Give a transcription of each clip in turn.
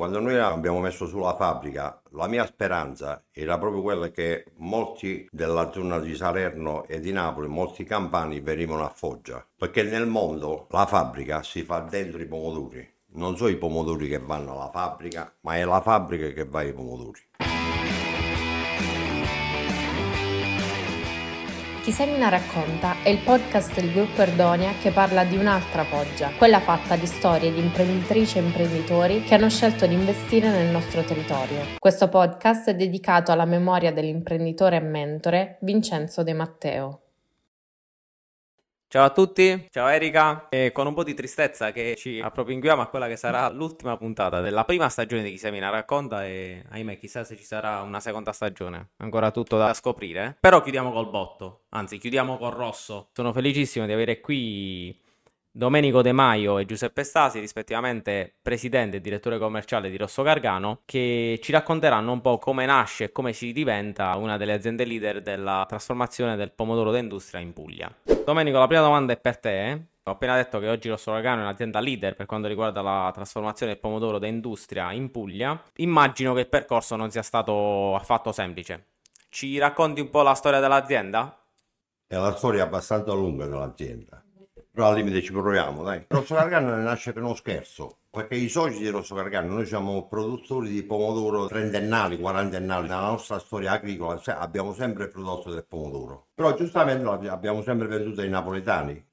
Quando noi abbiamo messo sulla fabbrica, la mia speranza era proprio quella che molti della zona di Salerno e di Napoli, molti campani venivano a Foggia, perché nel mondo la fabbrica si fa dentro i pomodori. Non sono i pomodori che vanno alla fabbrica, ma è la fabbrica che va ai pomodori. Chi Semina racconta è il podcast del gruppo Erdonia che parla di un'altra Foggia, quella fatta di storie di imprenditrici e imprenditori che hanno scelto di investire nel nostro territorio. Questo podcast è dedicato alla memoria dell'imprenditore e mentore Vincenzo De Matteo. Ciao a tutti, ciao Erika, e con un po' di tristezza che ci appropinguiamo a quella che sarà l'ultima puntata della prima stagione di Chi Semina racconta e ahimè chissà se ci sarà una seconda stagione, ancora tutto da scoprire, però chiudiamo col botto, anzi chiudiamo col rosso. Sono felicissimo di avere qui Domenico De Maio e Giuseppe Stasi, rispettivamente presidente e direttore commerciale di Rosso Gargano, che ci racconteranno un po' come nasce e come si diventa una delle aziende leader della trasformazione del pomodoro d'industria in Puglia. Domenico, la prima domanda è per te. Eh? Ho appena detto che oggi Rosso Gargano è un'azienda leader per quanto riguarda la trasformazione del pomodoro d'industria in Puglia. Immagino che il percorso non sia stato affatto semplice. Ci racconti un po' la storia dell'azienda? È la storia abbastanza lunga dell'azienda però al limite ci proviamo, dai. Rosso Gargano nasce per uno scherzo, perché i soci di Rosso Gargano, noi siamo produttori di pomodoro trentennali, quarantennali, nella nostra storia agricola abbiamo sempre prodotto del pomodoro. Però giustamente abbiamo sempre venduto ai napoletani,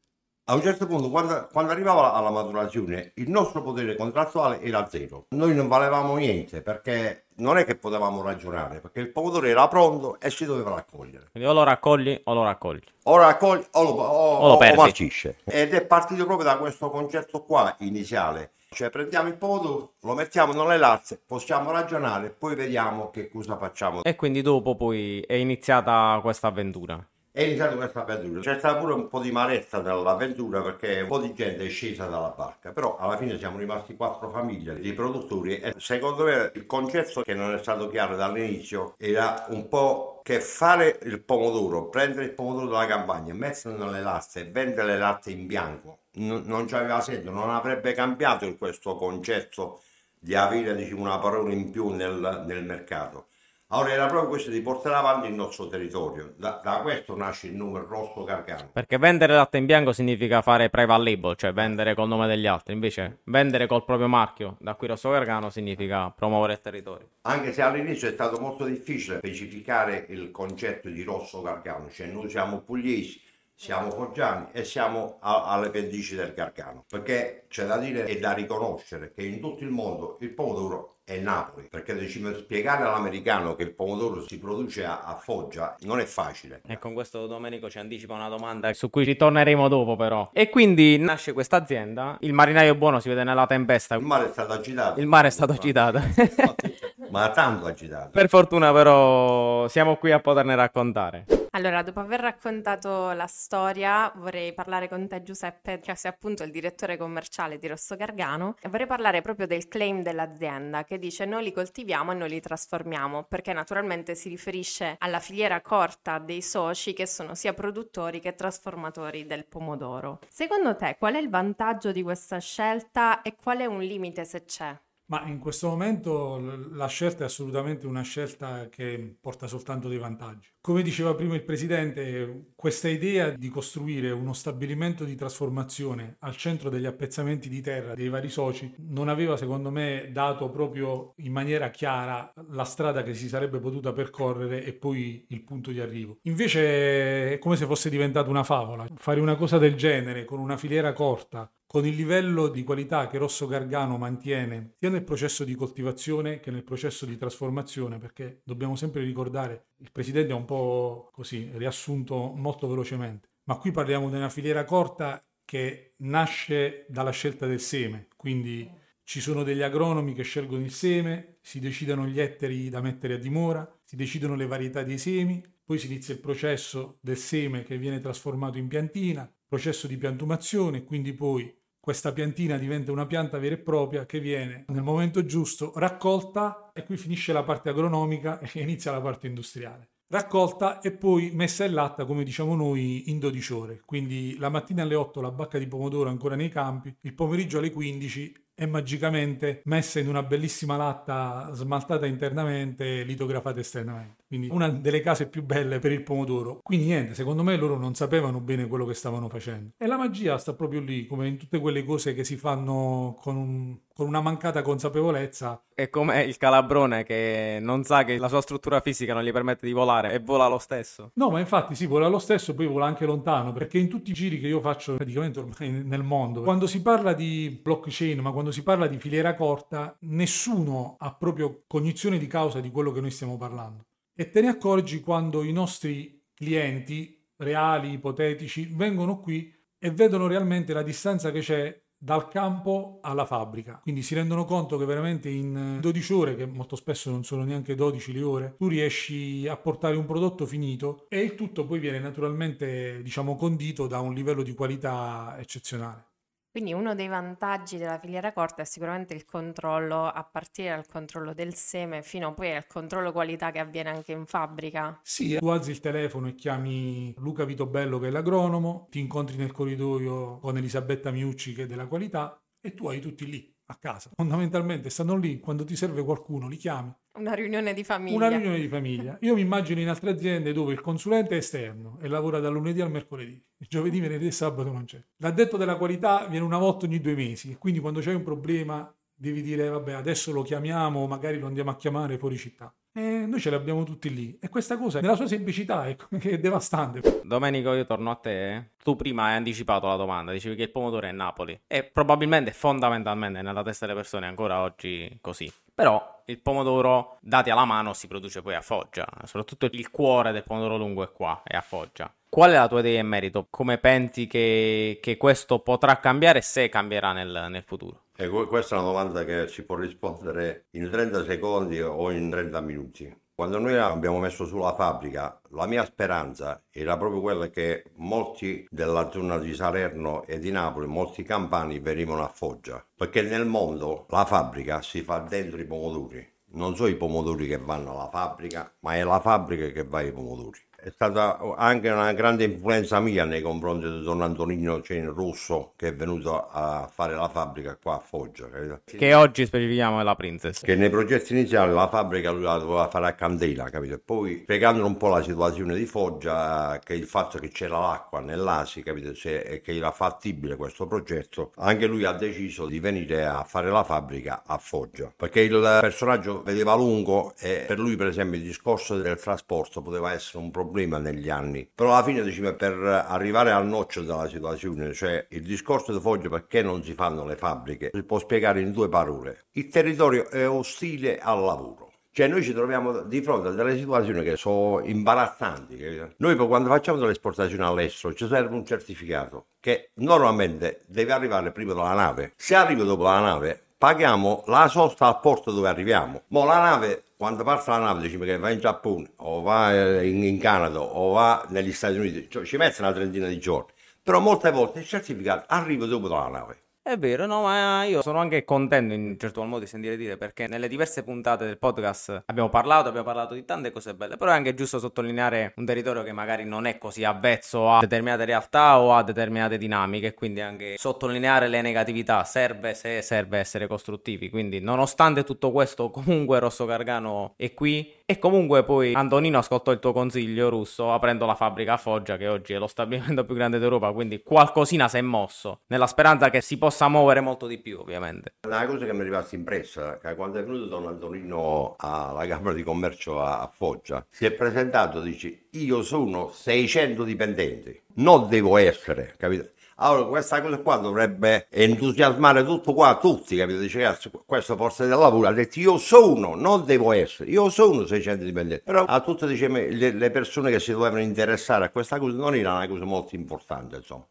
a un certo punto, quando, quando, arrivava alla maturazione, il nostro potere contrattuale era zero. Noi non valevamo niente perché non è che potevamo ragionare, perché il pomodoro era pronto e si doveva raccogliere. Quindi o lo raccogli o lo raccogli. O raccogli o lo, o, o lo perdi. O marcisce. Ed è partito proprio da questo concetto qua iniziale. Cioè prendiamo il pomodoro, lo mettiamo nelle lazze, possiamo ragionare, poi vediamo che cosa facciamo. E quindi dopo poi è iniziata questa avventura è iniziata questa avventura. C'è stata pure un po' di marezza nell'avventura perché un po' di gente è scesa dalla barca, però alla fine siamo rimasti quattro famiglie di produttori e secondo me il concetto che non è stato chiaro dall'inizio era un po' che fare il pomodoro, prendere il pomodoro dalla campagna, metterlo nelle latte e vendere le latte in bianco non, non aveva senso, non avrebbe cambiato questo concetto di avere diciamo, una parola in più nel, nel mercato. Allora era proprio questo di portare avanti il nostro territorio. Da, da questo nasce il nome Rosso Gargano. Perché vendere latte in bianco significa fare private label, cioè vendere col nome degli altri. Invece vendere col proprio marchio, da qui Rosso Gargano, significa promuovere il territorio. Anche se all'inizio è stato molto difficile specificare il concetto di Rosso Gargano. Cioè noi siamo pugliesi, siamo foggiani e siamo a, alle pendici del Gargano. Perché c'è da dire e da riconoscere che in tutto il mondo il pomodoro è Napoli. Perché spiegare all'americano che il pomodoro si produce a, a, Foggia non è facile. E con questo Domenico ci anticipa una domanda su cui ritorneremo dopo però. E quindi nasce questa azienda, il marinaio buono si vede nella tempesta. Il mare è stato agitato. Il mare è stato agitato. Ma tanto agitato. Per fortuna però siamo qui a poterne raccontare. Allora, dopo aver raccontato la storia, vorrei parlare con te Giuseppe, che sei appunto il direttore commerciale di Rosso Gargano, e vorrei parlare proprio del claim dell'azienda, che dice noi li coltiviamo e noi li trasformiamo, perché naturalmente si riferisce alla filiera corta dei soci che sono sia produttori che trasformatori del pomodoro. Secondo te qual è il vantaggio di questa scelta e qual è un limite se c'è? Ma in questo momento la scelta è assolutamente una scelta che porta soltanto dei vantaggi. Come diceva prima il Presidente, questa idea di costruire uno stabilimento di trasformazione al centro degli appezzamenti di terra dei vari soci non aveva secondo me dato proprio in maniera chiara la strada che si sarebbe potuta percorrere e poi il punto di arrivo. Invece è come se fosse diventata una favola. Fare una cosa del genere con una filiera corta, con il livello di qualità che Rosso Gargano mantiene sia nel processo di coltivazione che nel processo di trasformazione, perché dobbiamo sempre ricordare, il Presidente ha un po' così riassunto molto velocemente, ma qui parliamo di una filiera corta che nasce dalla scelta del seme, quindi ci sono degli agronomi che scelgono il seme, si decidono gli ettari da mettere a dimora, si decidono le varietà dei semi, poi si inizia il processo del seme che viene trasformato in piantina, processo di piantumazione, quindi poi questa piantina diventa una pianta vera e propria che viene nel momento giusto raccolta e qui finisce la parte agronomica e inizia la parte industriale. Raccolta e poi messa in latta, come diciamo noi, in 12 ore. Quindi la mattina alle 8 la bacca di pomodoro ancora nei campi, il pomeriggio alle 15 è magicamente messa in una bellissima latta smaltata internamente e litografata esternamente. Quindi una delle case più belle per il pomodoro. Quindi niente, secondo me loro non sapevano bene quello che stavano facendo. E la magia sta proprio lì, come in tutte quelle cose che si fanno con, un, con una mancata consapevolezza. È come il calabrone che non sa che la sua struttura fisica non gli permette di volare e vola lo stesso. No, ma infatti sì, vola lo stesso, poi vola anche lontano, perché in tutti i giri che io faccio praticamente ormai nel mondo, quando si parla di blockchain, ma quando si parla di filiera corta, nessuno ha proprio cognizione di causa di quello che noi stiamo parlando. E te ne accorgi quando i nostri clienti reali, ipotetici, vengono qui e vedono realmente la distanza che c'è dal campo alla fabbrica. Quindi si rendono conto che veramente in 12 ore, che molto spesso non sono neanche 12 le ore, tu riesci a portare un prodotto finito e il tutto poi viene naturalmente, diciamo, condito da un livello di qualità eccezionale. Quindi uno dei vantaggi della filiera corta è sicuramente il controllo, a partire dal controllo del seme fino poi al controllo qualità che avviene anche in fabbrica. Sì, tu alzi il telefono e chiami Luca Vitobello che è l'agronomo, ti incontri nel corridoio con Elisabetta Miucci che è della qualità e tu hai tutti lì a casa. Fondamentalmente stanno lì, quando ti serve qualcuno li chiami. Una riunione di famiglia. Una riunione di famiglia. Io mi immagino in altre aziende dove il consulente è esterno e lavora dal lunedì al mercoledì. Il giovedì, venerdì e sabato non c'è. L'addetto della qualità viene una volta ogni due mesi. Quindi quando c'è un problema devi dire vabbè adesso lo chiamiamo, magari lo andiamo a chiamare fuori città. E noi ce li abbiamo tutti lì. E questa cosa, nella sua semplicità, è, è devastante. Domenico, io torno a te. Tu prima hai anticipato la domanda, dicevi che il pomodoro è Napoli. E probabilmente, fondamentalmente, nella testa delle persone ancora oggi così. Però il pomodoro, dati alla mano, si produce poi a Foggia. Soprattutto il cuore del pomodoro lungo è qua, è a Foggia. Qual è la tua idea in merito? Come pensi che, che questo potrà cambiare se cambierà nel, nel futuro? E questa è una domanda che si può rispondere in 30 secondi o in 30 minuti. Quando noi abbiamo messo sulla fabbrica, la mia speranza era proprio quella che molti della zona di Salerno e di Napoli, molti campani venivano a Foggia, perché nel mondo la fabbrica si fa dentro i pomodori. Non sono i pomodori che vanno alla fabbrica, ma è la fabbrica che va ai pomodori è stata anche una grande influenza mia nei confronti di Don Antonino Cen Russo che è venuto a fare la fabbrica qua a Foggia. Capito? Che oggi specifichiamo è la Princess. Che nei progetti iniziali la fabbrica lui la doveva fare a Candela, capito? Poi spiegando un po' la situazione di Foggia, che il fatto che c'era l'acqua nell'Asi, capito? Se, e che era fattibile questo progetto, anche lui ha deciso di venire a fare la fabbrica a Foggia. Perché il personaggio vedeva lungo e per lui per esempio il discorso del trasporto poteva essere un problema problema negli anni. Però alla fine diciamo, per arrivare al nocciolo della situazione, cioè il discorso di Foggia perché non si fanno le fabbriche, si può spiegare in due parole. Il territorio è ostile al lavoro. Cioè noi ci troviamo di fronte a delle situazioni che sono imbarazzanti. Noi quando facciamo delle esportazioni all'estero ci serve un certificato che normalmente deve arrivare prima della nave. Se arriva dopo la nave paghiamo la sosta al porto dove arriviamo. Ma la nave quando parte la nave dice che va in Giappone o va eh, in, in Canada o va negli Stati Uniti, cioè, ci mette una trentina di giorni, però molte volte il certificato arriva dopo la nave. È vero, no, ma io sono anche contento in un certo modo di sentire dire perché nelle diverse puntate del podcast abbiamo parlato, abbiamo parlato di tante cose belle, però è anche giusto sottolineare un territorio che magari non è così avvezzo a determinate realtà o a determinate dinamiche, quindi anche sottolineare le negatività serve se serve essere costruttivi, quindi nonostante tutto questo comunque Rosso Gargano è qui. E comunque poi Antonino ascoltò il tuo consiglio russo aprendo la fabbrica a Foggia che oggi è lo stabilimento più grande d'Europa, quindi qualcosina si è mosso, nella speranza che si possa muovere molto di più ovviamente. Una cosa che mi è rimasta impressa che quando è venuto Don Antonino alla Camera di Commercio a Foggia, si è presentato, dice io sono 600 dipendenti, non devo essere, capito? Allora, questa cosa qua dovrebbe entusiasmare tutto qua, tutti, capito? Dice, ragazzi, questo forse del lavoro, ha detto io sono, non devo essere, io sono 600 dipendenti. Però a tutte le persone che si dovevano interessare a questa cosa non era una cosa molto importante, insomma.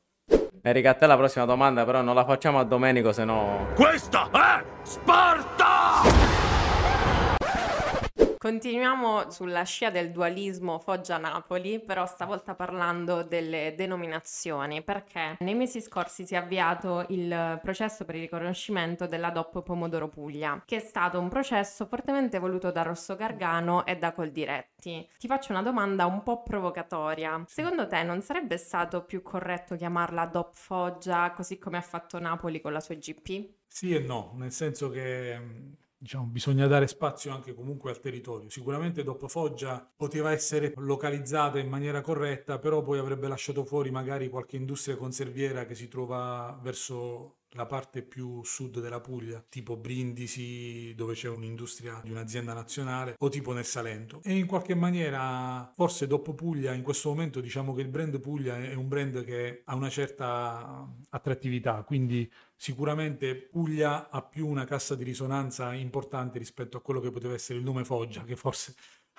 Erika, a te la prossima domanda, però non la facciamo a Domenico, se no... Questa è Sparta! Continuiamo sulla scia del dualismo Foggia-Napoli, però stavolta parlando delle denominazioni, perché nei mesi scorsi si è avviato il processo per il riconoscimento della DOP Pomodoro Puglia, che è stato un processo fortemente voluto da Rosso Gargano e da Coldiretti. Ti faccio una domanda un po' provocatoria. Secondo te non sarebbe stato più corretto chiamarla DOP Foggia, così come ha fatto Napoli con la sua GP? Sì e no, nel senso che diciamo, bisogna dare spazio anche comunque al territorio. Sicuramente dopo Foggia poteva essere localizzata in maniera corretta, però poi avrebbe lasciato fuori magari qualche industria conserviera che si trova verso la parte più sud della Puglia, tipo Brindisi, dove c'è un'industria di un'azienda nazionale, o tipo nel Salento. E in qualche maniera, forse dopo Puglia, in questo momento diciamo che il brand Puglia è un brand che ha una certa attrattività, quindi sicuramente Puglia ha più una cassa di risonanza importante rispetto a quello che poteva essere il nome Foggia, che forse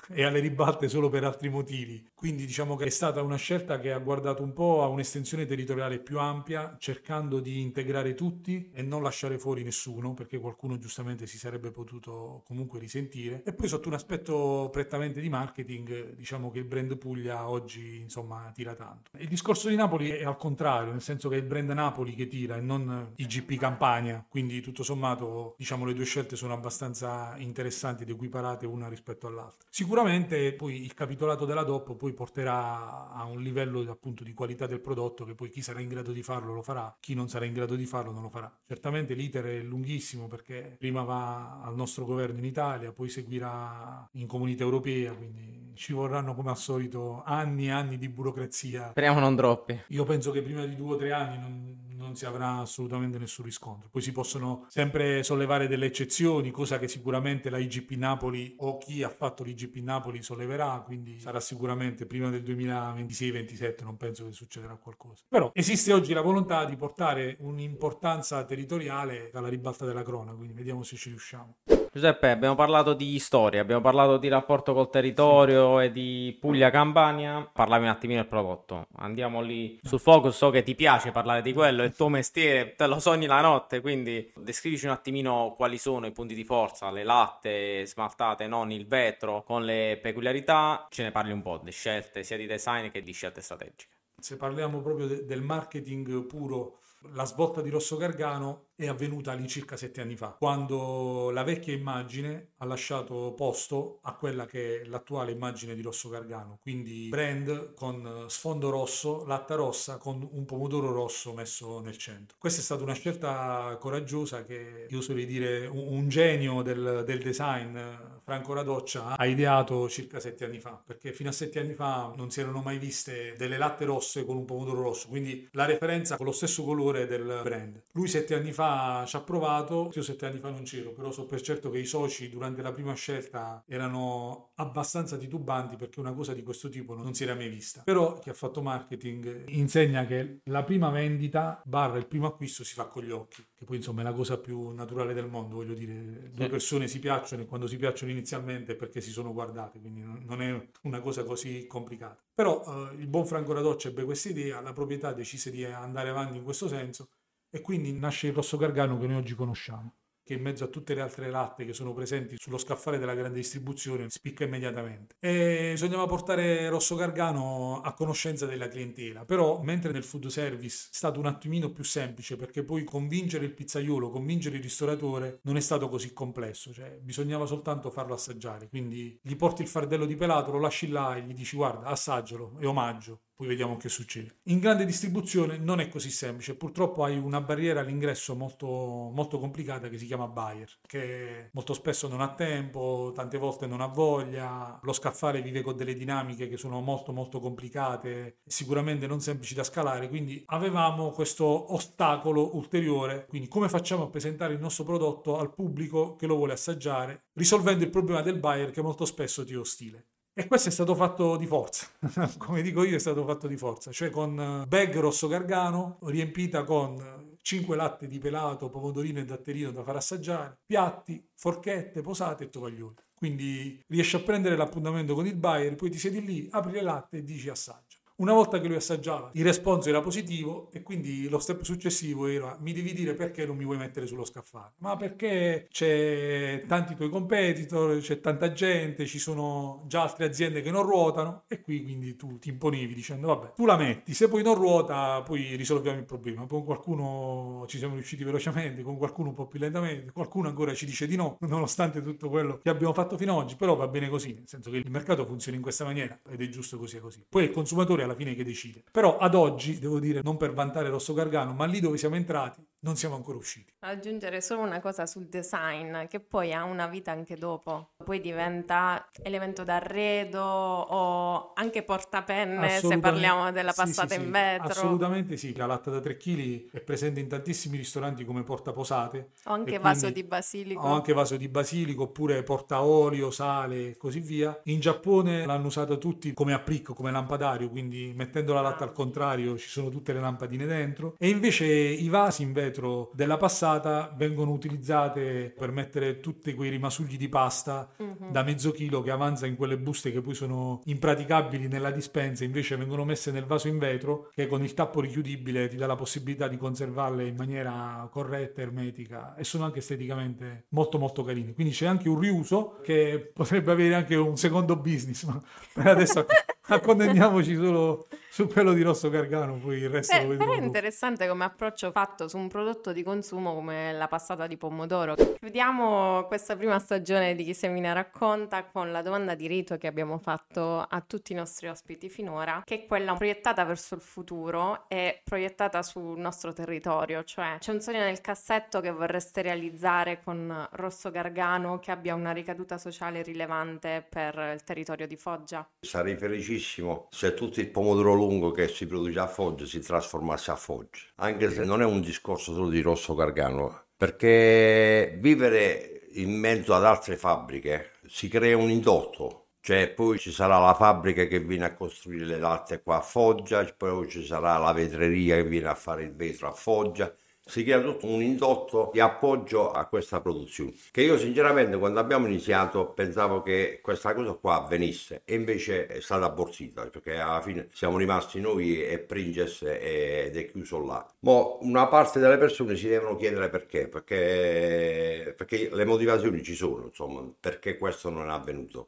e alle ribatte solo per altri motivi. Quindi diciamo che è stata una scelta che ha guardato un po' a un'estensione territoriale più ampia, cercando di integrare tutti e non lasciare fuori nessuno, perché qualcuno giustamente si sarebbe potuto comunque risentire. E poi sotto un aspetto prettamente di marketing, diciamo che il brand Puglia oggi insomma tira tanto. Il discorso di Napoli è al contrario, nel senso che è il brand Napoli che tira e non IGP Campania, quindi tutto sommato diciamo le due scelte sono abbastanza interessanti ed equiparate una rispetto all'altra. Sicuramente Sicuramente poi il capitolato della DOP poi porterà a un livello appunto di qualità del prodotto che poi chi sarà in grado di farlo lo farà, chi non sarà in grado di farlo non lo farà. Certamente l'iter è lunghissimo perché prima va al nostro governo in Italia, poi seguirà in comunità europea, quindi ci vorranno come al solito anni e anni di burocrazia. Speriamo non troppi. Io penso che prima di due o tre anni non, non si avrà assolutamente nessun riscontro. Poi si possono sempre sollevare delle eccezioni, cosa che sicuramente la IGP Napoli o chi ha fatto l'IGP Napoli solleverà, quindi sarà sicuramente prima del 2026-27, non penso che succederà qualcosa. Però esiste oggi la volontà di portare un'importanza territoriale dalla ribalta della crona, quindi vediamo se ci riusciamo. Giuseppe, abbiamo parlato di storia, abbiamo parlato di rapporto col territorio sì. e di Puglia-Campania. Parlavi un attimino del prodotto. Andiamo lì sul focus. So che ti piace parlare di quello, è il tuo mestiere, te lo sogni la notte. Quindi descrivici un attimino quali sono i punti di forza, le latte smaltate, non il vetro, con le peculiarità. Ce ne parli un po' di scelte sia di design che di scelte strategiche. Se parliamo proprio de- del marketing puro, la svolta di Rosso Gargano è avvenuta all'incirca sette anni fa, quando la vecchia immagine ha lasciato posto a quella che è l'attuale immagine di Rosso Gargano, quindi brand con sfondo rosso, latta rossa con un pomodoro rosso messo nel centro. Questa è stata una scelta coraggiosa che io oserei dire un, un genio del, del design, Franco Radoccia, ha ideato circa sette anni fa, perché fino a sette anni fa non si erano mai viste delle latte rosse con un pomodoro rosso, quindi la referenza con lo stesso colore del brand. Lui sette anni fa fa ci ha provato, io sette anni fa non c'ero, però so per certo che i soci durante la prima scelta erano abbastanza titubanti perché una cosa di questo tipo non si era mai vista. Però chi ha fatto marketing insegna che la prima vendita barra il primo acquisto si fa con gli occhi, che poi insomma è la cosa più naturale del mondo, voglio dire, due persone si piacciono e quando si piacciono inizialmente è perché si sono guardate, quindi non è una cosa così complicata. Però eh, il buon Franco Radoccia ebbe questa idea, la proprietà decise di andare avanti in questo senso e quindi nasce il rosso gargano che noi oggi conosciamo che in mezzo a tutte le altre latte che sono presenti sullo scaffale della grande distribuzione spicca immediatamente. E bisognava portare Rosso Gargano a conoscenza della clientela, però mentre nel food service è stato un attimino più semplice perché poi convincere il pizzaiolo, convincere il ristoratore non è stato così complesso, cioè bisognava soltanto farlo assaggiare, quindi gli porti il fardello di pelato, lo lasci là e gli dici guarda assaggialo, è omaggio, poi vediamo che succede. In grande distribuzione non è così semplice, purtroppo hai una barriera all'ingresso molto, molto complicata che si chiama buyer, che molto spesso non ha tempo, tante volte non ha voglia, lo scaffale vive con delle dinamiche che sono molto molto complicate, sicuramente non semplici da scalare, quindi avevamo questo ostacolo ulteriore, quindi come facciamo a presentare il nostro prodotto al pubblico che lo vuole assaggiare, risolvendo il problema del buyer che molto spesso ti è ostile. E questo è stato fatto di forza, come dico io è stato fatto di forza, cioè con eh, bag rosso gargano riempita con 5 eh, latte di pelato, pomodorino e datterino da far assaggiare, piatti, forchette, posate e tovaglioli. Quindi riesci a prendere l'appuntamento con il buyer, poi ti siedi lì, apri le latte e dici assaggia. Una volta che lui assaggiava, il responso era positivo e quindi lo step successivo era mi devi dire perché non mi vuoi mettere sullo scaffale. Ma perché c'è tanti tuoi competitor, c'è tanta gente, ci sono già altre aziende che non ruotano e qui quindi tu ti imponevi dicendo vabbè, tu la metti, se poi non ruota poi risolviamo il problema. Con qualcuno ci siamo riusciti velocemente, con qualcuno un po' più lentamente, qualcuno ancora ci dice di no, nonostante tutto quello che abbiamo fatto fino ad oggi, però va bene così, nel senso che il mercato funziona in questa maniera ed è giusto così così. Poi il consumatore alla fine che decide. Però ad oggi, devo dire, non per vantare Rosso Gargano, ma lì dove siamo entrati non siamo ancora usciti. Aggiungere solo una cosa sul design, che poi ha una vita anche dopo, poi diventa elemento d'arredo o anche portapenne se parliamo della passata sì, sì, in vetro. Assolutamente sì, la latta da 3 kg è presente in tantissimi ristoranti come portaposate. O anche vaso di basilico. O anche vaso di basilico oppure porta olio, sale e così via. In Giappone l'hanno usata tutti come applico, come lampadario, quindi mettendo la latta al contrario ci sono tutte le lampadine dentro. E invece i vasi in vetro della passata vengono utilizzate per mettere tutti quei rimasugli di pasta uh-huh. da mezzo chilo che avanza in quelle buste che poi sono impraticabili nella dispensa, invece vengono messe nel vaso in vetro che con il tappo richiudibile ti dà la possibilità di conservarle in maniera corretta, ermetica e sono anche esteticamente molto molto carini. Quindi c'è anche un riuso che potrebbe avere anche un secondo business, ma per adesso accontentiamoci solo su quello di Rosso Gargano, poi il resto Beh, lo vedremo. Però è interessante come approccio fatto su un prodotto di consumo come la passata di pomodoro. Vediamo questa prima stagione di Chi Semina racconta con la domanda di rito che abbiamo fatto a tutti i nostri ospiti finora, che è quella proiettata verso il futuro e proiettata sul nostro territorio, cioè c'è un sogno nel cassetto che vorreste realizzare con Rosso Gargano che abbia una ricaduta sociale rilevante per il territorio di Foggia? Sarei felicissimo se tutto il pomodoro lungo che si produce a Foggia si trasformasse a Foggia, anche se non è un discorso solo di Rosso Gargano, perché vivere in mezzo ad altre fabbriche si crea un indotto. Cioè, poi ci sarà la fabbrica che viene a costruire le latte qua a Foggia, poi ci sarà la vetreria che viene a fare il vetro a Foggia, si crea tutto un indotto di appoggio a questa produzione che io sinceramente quando abbiamo iniziato pensavo che questa cosa qua avvenisse e invece è stata abortita perché alla fine siamo rimasti noi e Princes ed è chiuso là. Ma una parte delle persone si devono chiedere perché perché, perché le motivazioni ci sono insomma perché questo non è avvenuto.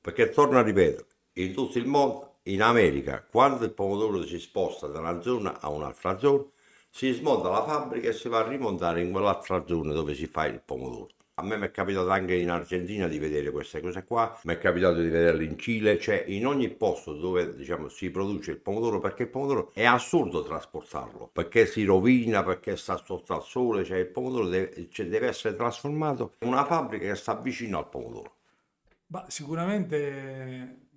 Perché torno a ripetere in tutto il mondo in America quando il pomodoro si sposta da una zona a un'altra zona si smonta la fabbrica e si va a rimontare in quell'altra zona dove si fa il pomodoro. A me mi è capitato anche in Argentina di vedere queste cose qua, mi è capitato di vederle in Cile, cioè in ogni posto dove diciamo, si produce il pomodoro, perché il pomodoro è assurdo trasportarlo, perché si rovina, perché sta sotto al sole, cioè il pomodoro deve, cioè, deve essere trasformato in una fabbrica che sta vicino al pomodoro. Ma sicuramente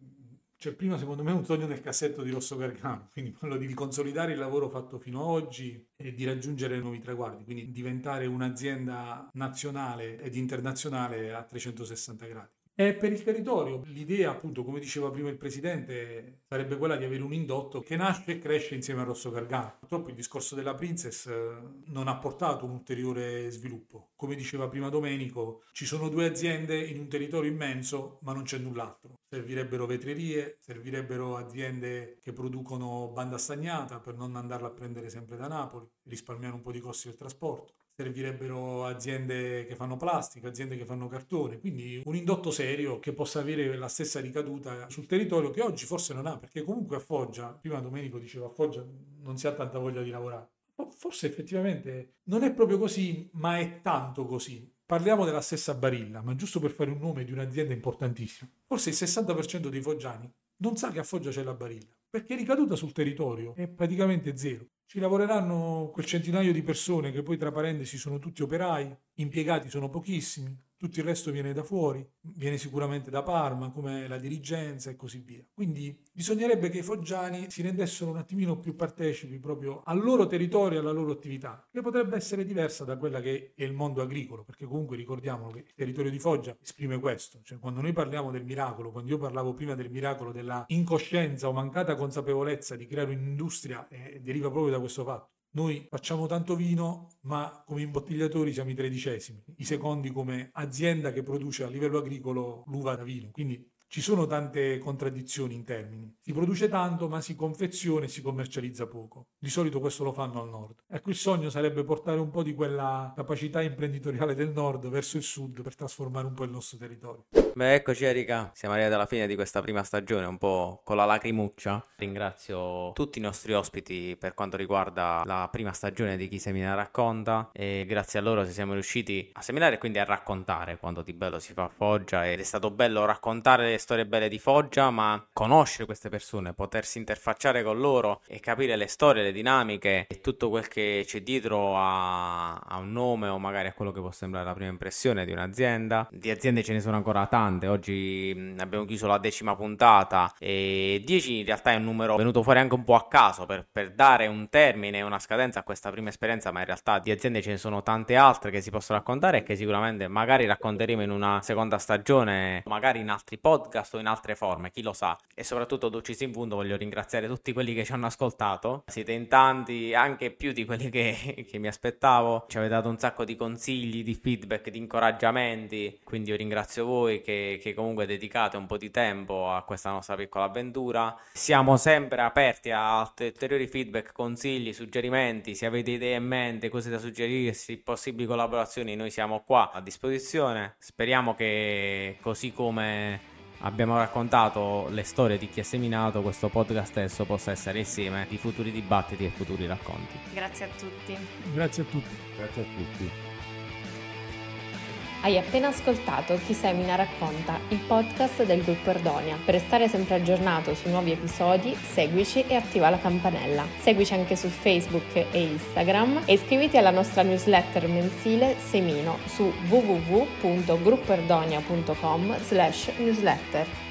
c'è prima secondo me un sogno nel cassetto di Rosso Gargano, quindi quello di consolidare il lavoro fatto fino ad oggi e di raggiungere nuovi traguardi, quindi diventare un'azienda nazionale ed internazionale a 360 gradi. E per il territorio l'idea, appunto, come diceva prima il Presidente, sarebbe quella di avere un indotto che nasce e cresce insieme al Rosso Gargano. Purtroppo il discorso della Princess eh, non ha portato un ulteriore sviluppo. Come diceva prima Domenico, ci sono due aziende in un territorio immenso, ma non c'è null'altro. Servirebbero vetrerie, servirebbero aziende che producono banda stagnata per non andarla a prendere sempre da Napoli, risparmiare un po' di costi del trasporto servirebbero aziende che fanno plastica, aziende che fanno cartone, quindi un indotto serio che possa avere la stessa ricaduta sul territorio che oggi forse non ha, perché comunque a Foggia, prima Domenico diceva a Foggia non si ha tanta voglia di lavorare. Forse effettivamente non è proprio così, ma è tanto così. Parliamo della stessa Barilla, ma giusto per fare un nome di un'azienda importantissima. Forse il 60% dei foggiani non sa che a Foggia c'è la Barilla, perché ricaduta sul territorio è praticamente zero. Ci lavoreranno quel centinaio di persone che poi tra parentesi sono tutti operai, impiegati sono pochissimi, tutto il resto viene da fuori, viene sicuramente da Parma, come la dirigenza e così via. Quindi bisognerebbe che i foggiani si rendessero un attimino più partecipi proprio al loro territorio e alla loro attività, che potrebbe essere diversa da quella che è il mondo agricolo, perché comunque ricordiamo che il territorio di Foggia esprime questo, cioè quando noi parliamo del miracolo, quando io parlavo prima del miracolo della incoscienza o mancata consapevolezza di creare un'industria, eh, deriva proprio da questo fatto. Noi facciamo tanto vino, ma come imbottigliatori siamo i tredicesimi, i secondi come azienda che produce a livello agricolo l'uva da vino. Quindi ci sono tante contraddizioni in termini. Si produce tanto, ma si confeziona e si commercializza poco. Di solito questo lo fanno al nord. Ecco, il sogno sarebbe portare un po' di quella capacità imprenditoriale del nord verso il sud per trasformare un po' il nostro territorio. Beh, eccoci Erika, siamo arrivati alla fine di questa prima stagione, un po' con la lacrimuccia. Ringrazio tutti i nostri ospiti per quanto riguarda la prima stagione di Chi Semina Racconta e grazie a loro siamo riusciti a seminare e quindi a raccontare quanto di bello si fa a Foggia ed è stato bello raccontare storie belle di Foggia, ma conoscere queste persone, potersi interfacciare con loro e capire le storie, le dinamiche e tutto quel che c'è dietro a, a un nome o magari a quello che può sembrare la prima impressione di un'azienda. Di aziende ce ne sono ancora tante, oggi abbiamo chiuso la decima puntata e 10 in realtà è un numero venuto fuori anche un po' a caso per, per dare un termine, una scadenza a questa prima esperienza, ma in realtà di aziende ce ne sono tante altre che si possono raccontare e che sicuramente magari racconteremo in una seconda stagione, magari in altri podcast o in altre forme, chi lo sa. E soprattutto Ducis in Fondo voglio ringraziare tutti quelli che ci hanno ascoltato, siete in tanti, anche più di quelli che, che mi aspettavo, ci avete dato un sacco di consigli, di feedback, di incoraggiamenti, quindi io ringrazio voi che, che comunque dedicate un po' di tempo a questa nostra piccola avventura. Siamo sempre aperti a ulteriori feedback, consigli, suggerimenti, se avete idee in mente, cose da suggerirsi, possibili collaborazioni, noi siamo qua a disposizione. Speriamo che così come abbiamo raccontato le storie di chi ha seminato, questo podcast stesso possa essere insieme di futuri dibattiti e futuri racconti. Grazie a tutti. Grazie a tutti. Grazie a tutti. Hai appena ascoltato Chi Semina Racconta, il podcast del gruppo Erdonia. Per restare sempre aggiornato su nuovi episodi, seguici e attiva la campanella. Seguici anche su Facebook e Instagram e iscriviti alla nostra newsletter mensile Semino su www.gruppoerdonia.com newsletter.